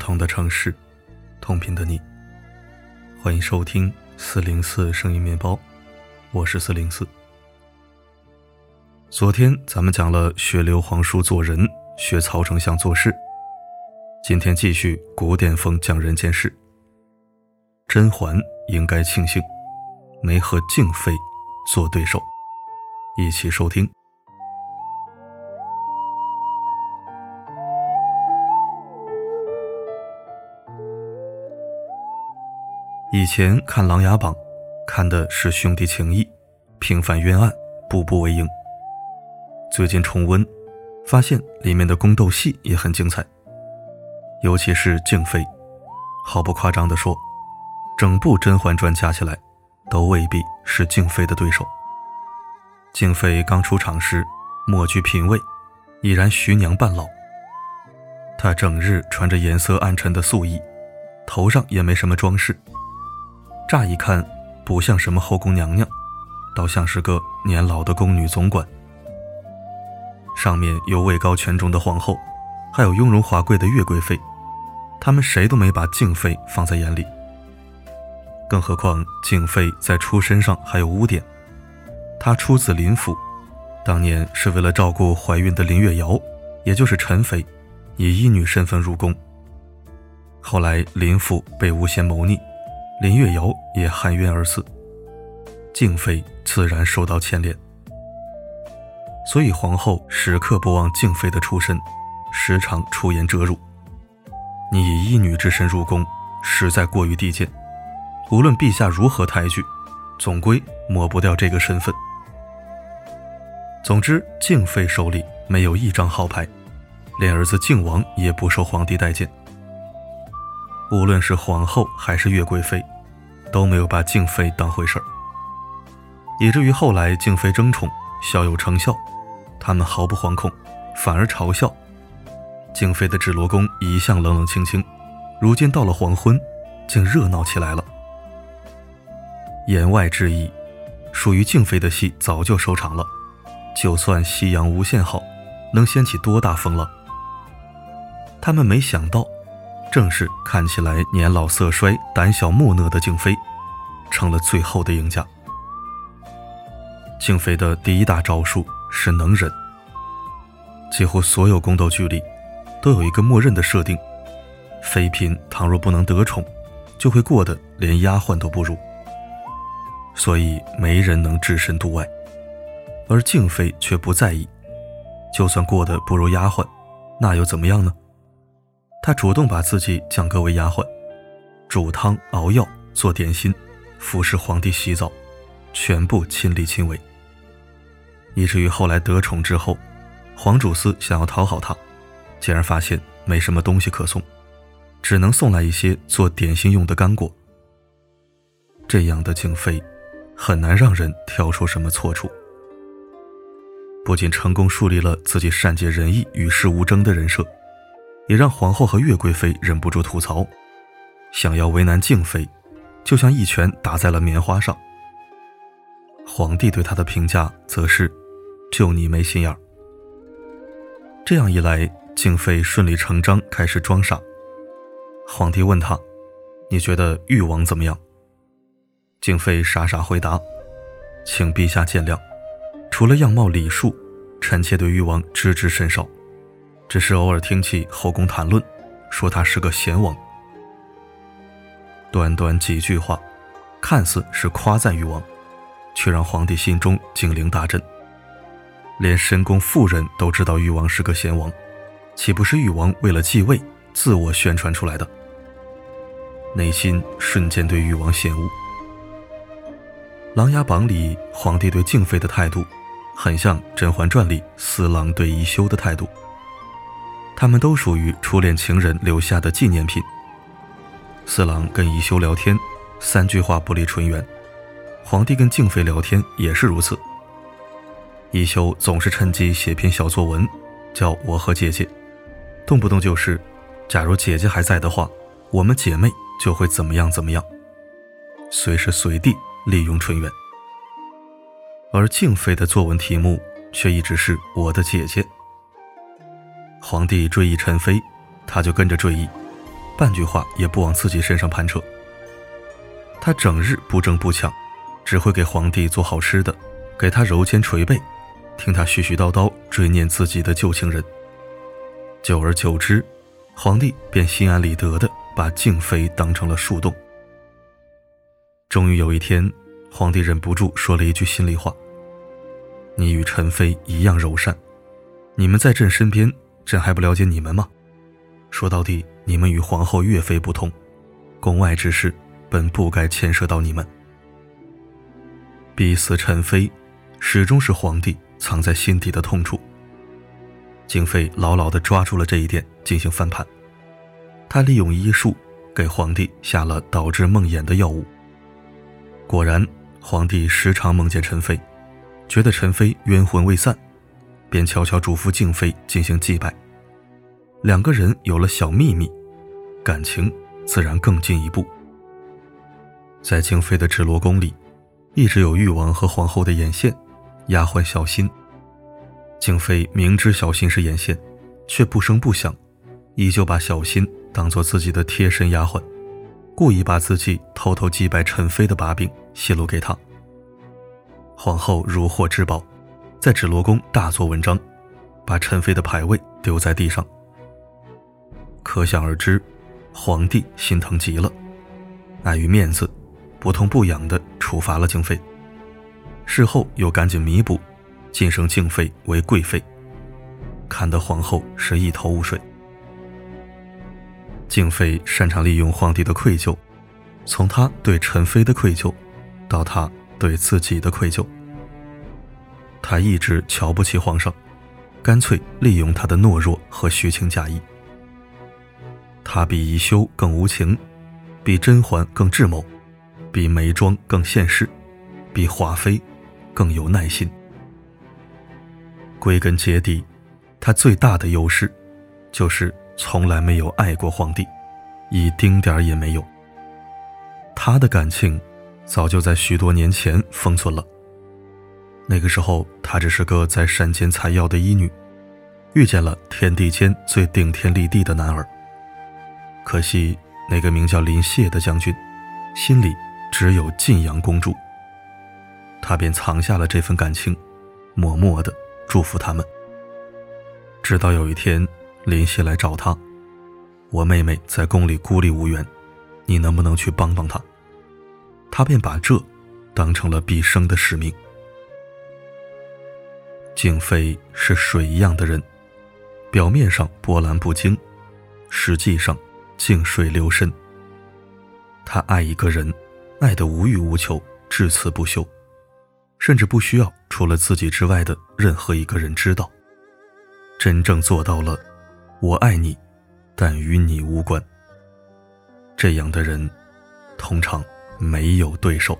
不同的城市，同频的你。欢迎收听四零四声音面包，我是四零四。昨天咱们讲了学刘皇叔做人，学曹丞相做事。今天继续古典风讲人间事。甄嬛应该庆幸没和静妃做对手。一起收听。以前看《琅琊榜》，看的是兄弟情谊、平反冤案，步步为营。最近重温，发现里面的宫斗戏也很精彩，尤其是静妃。毫不夸张地说，整部《甄嬛传》加起来，都未必是静妃的对手。静妃刚出场时，莫具品味，已然徐娘半老。她整日穿着颜色暗沉的素衣，头上也没什么装饰。乍一看，不像什么后宫娘娘，倒像是个年老的宫女总管。上面有位高权重的皇后，还有雍容华贵的岳贵妃，他们谁都没把静妃放在眼里。更何况静妃在出身上还有污点，她出自林府，当年是为了照顾怀孕的林月瑶，也就是陈妃，以医女身份入宫。后来林府被诬陷谋逆。林月瑶也含冤而死，静妃自然受到牵连，所以皇后时刻不忘静妃的出身，时常出言遮辱。你以一女之身入宫，实在过于低贱。无论陛下如何抬举，总归抹不掉这个身份。总之，静妃手里没有一张好牌，连儿子靖王也不受皇帝待见。无论是皇后还是月贵妃，都没有把静妃当回事儿，以至于后来静妃争宠，小有成效，他们毫不惶恐，反而嘲笑静妃的芷罗宫一向冷冷清清，如今到了黄昏，竟热闹起来了。言外之意，属于静妃的戏早就收场了，就算夕阳无限好，能掀起多大风浪？他们没想到。正是看起来年老色衰、胆小木讷的静妃，成了最后的赢家。静妃的第一大招数是能忍。几乎所有宫斗剧里，都有一个默认的设定：妃嫔倘若不能得宠，就会过得连丫鬟都不如。所以没人能置身度外，而静妃却不在意，就算过得不如丫鬟，那又怎么样呢？她主动把自己降格为丫鬟，煮汤、熬药、做点心，服侍皇帝洗澡，全部亲力亲为。以至于后来得宠之后，皇主司想要讨好她，竟然发现没什么东西可送，只能送来一些做点心用的干果。这样的静妃，很难让人挑出什么错处。不仅成功树立了自己善解人意、与世无争的人设。也让皇后和岳贵妃忍不住吐槽，想要为难静妃，就像一拳打在了棉花上。皇帝对她的评价则是：就你没心眼儿。这样一来，静妃顺理成章开始装傻。皇帝问她：“你觉得誉王怎么样？”静妃傻傻回答：“请陛下见谅，除了样貌礼数，臣妾对誉王知之甚少。”只是偶尔听起后宫谈论，说他是个贤王。短短几句话，看似是夸赞誉王，却让皇帝心中警铃大震。连深宫妇人都知道誉王是个贤王，岂不是誉王为了继位自我宣传出来的？内心瞬间对誉王嫌恶。《琅琊榜》里皇帝对静妃的态度，很像《甄嬛传》里四郎对宜修的态度。他们都属于初恋情人留下的纪念品。四郎跟宜修聊天，三句话不离纯元；皇帝跟静妃聊天也是如此。宜修总是趁机写篇小作文，叫我和姐姐，动不动就是“假如姐姐还在的话，我们姐妹就会怎么样怎么样”，随时随地利用纯元。而静妃的作文题目却一直是我的姐姐。皇帝追忆陈妃，他就跟着追忆，半句话也不往自己身上盘扯。他整日不争不抢，只会给皇帝做好吃的，给他揉肩捶背，听他絮絮叨叨追念自己的旧情人。久而久之，皇帝便心安理得的把静妃当成了树洞。终于有一天，皇帝忍不住说了一句心里话：“你与陈妃一样柔善，你们在朕身边，朕还不了解你们吗？说到底，你们与皇后岳妃不同，宫外之事本不该牵涉到你们。逼死陈妃，始终是皇帝藏在心底的痛处。景妃牢牢地抓住了这一点，进行翻盘。她利用医术给皇帝下了导致梦魇的药物。”果然，皇帝时常梦见陈妃，觉得陈妃冤魂未散，便悄悄嘱咐静妃进行祭拜。两个人有了小秘密，感情自然更进一步。在静妃的纸罗宫里，一直有誉王和皇后的眼线，丫鬟小心。静妃明知小心是眼线，却不声不响，依旧把小心当做自己的贴身丫鬟。故意把自己偷偷祭拜陈妃的把柄泄露给他。皇后如获至宝，在纸罗宫大做文章，把陈妃的牌位丢在地上。可想而知，皇帝心疼极了，碍于面子，不痛不痒地处罚了静妃。事后又赶紧弥补，晋升静妃为贵妃，看得皇后是一头雾水。静妃擅长利用皇帝的愧疚，从他对陈妃的愧疚，到他对自己的愧疚。他一直瞧不起皇上，干脆利用他的懦弱和虚情假意。他比宜修更无情，比甄嬛更智谋，比眉庄更现实，比华妃更有耐心。归根结底，他最大的优势，就是。从来没有爱过皇帝，一丁点儿也没有。他的感情早就在许多年前封存了。那个时候，她只是个在山间采药的医女，遇见了天地间最顶天立地的男儿。可惜，那个名叫林谢的将军，心里只有晋阳公主。他便藏下了这份感情，默默的祝福他们。直到有一天。林谢来找他，我妹妹在宫里孤立无援，你能不能去帮帮她？他便把这当成了毕生的使命。静妃是水一样的人，表面上波澜不惊，实际上静水流深。她爱一个人，爱得无欲无求，至死不休，甚至不需要除了自己之外的任何一个人知道，真正做到了。我爱你，但与你无关。这样的人，通常没有对手。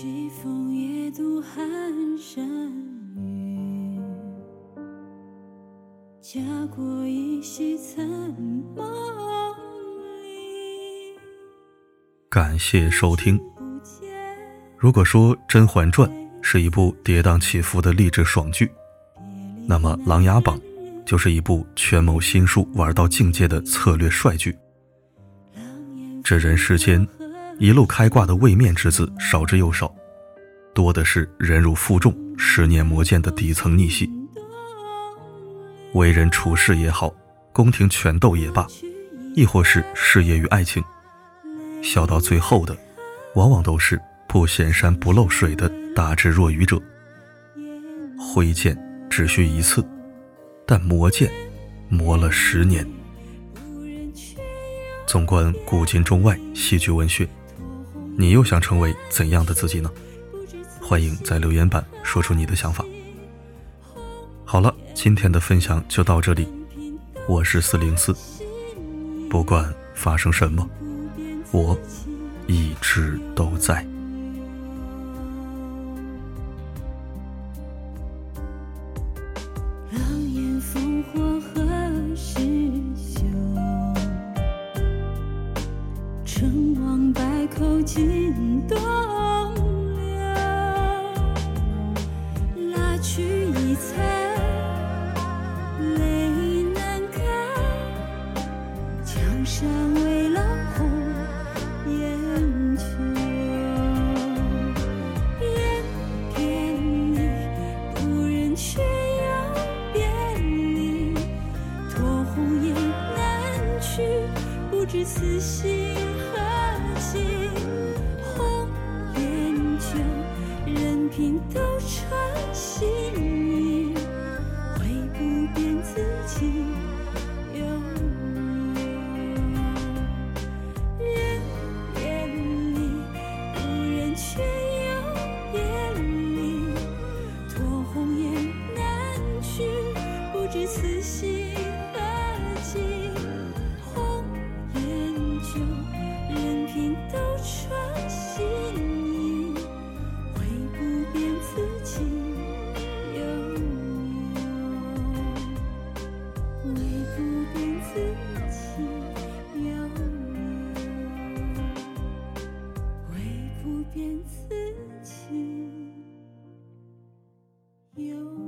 西风夜渡寒山雨，家国依稀感谢收听。如果说《甄嬛传》是一部跌宕起伏的励志爽剧，那么《琅琊榜》就是一部权谋心术玩到境界的策略帅剧。这人世间，一路开挂的位面之子少之又少，多的是忍辱负重、十年磨剑的底层逆袭。为人处事也好，宫廷权斗也罢，亦或是事业与爱情。笑到最后的，往往都是不显山不漏水的大智若愚者。挥剑只需一次，但磨剑磨了十年。纵观古今中外戏剧文学，你又想成为怎样的自己呢？欢迎在留言板说出你的想法。好了，今天的分享就到这里。我是四零四，不管发生什么。我一直都在。情多就任凭斗转星移，唯不变此情悠悠，为不变此情悠悠，为不变此情悠。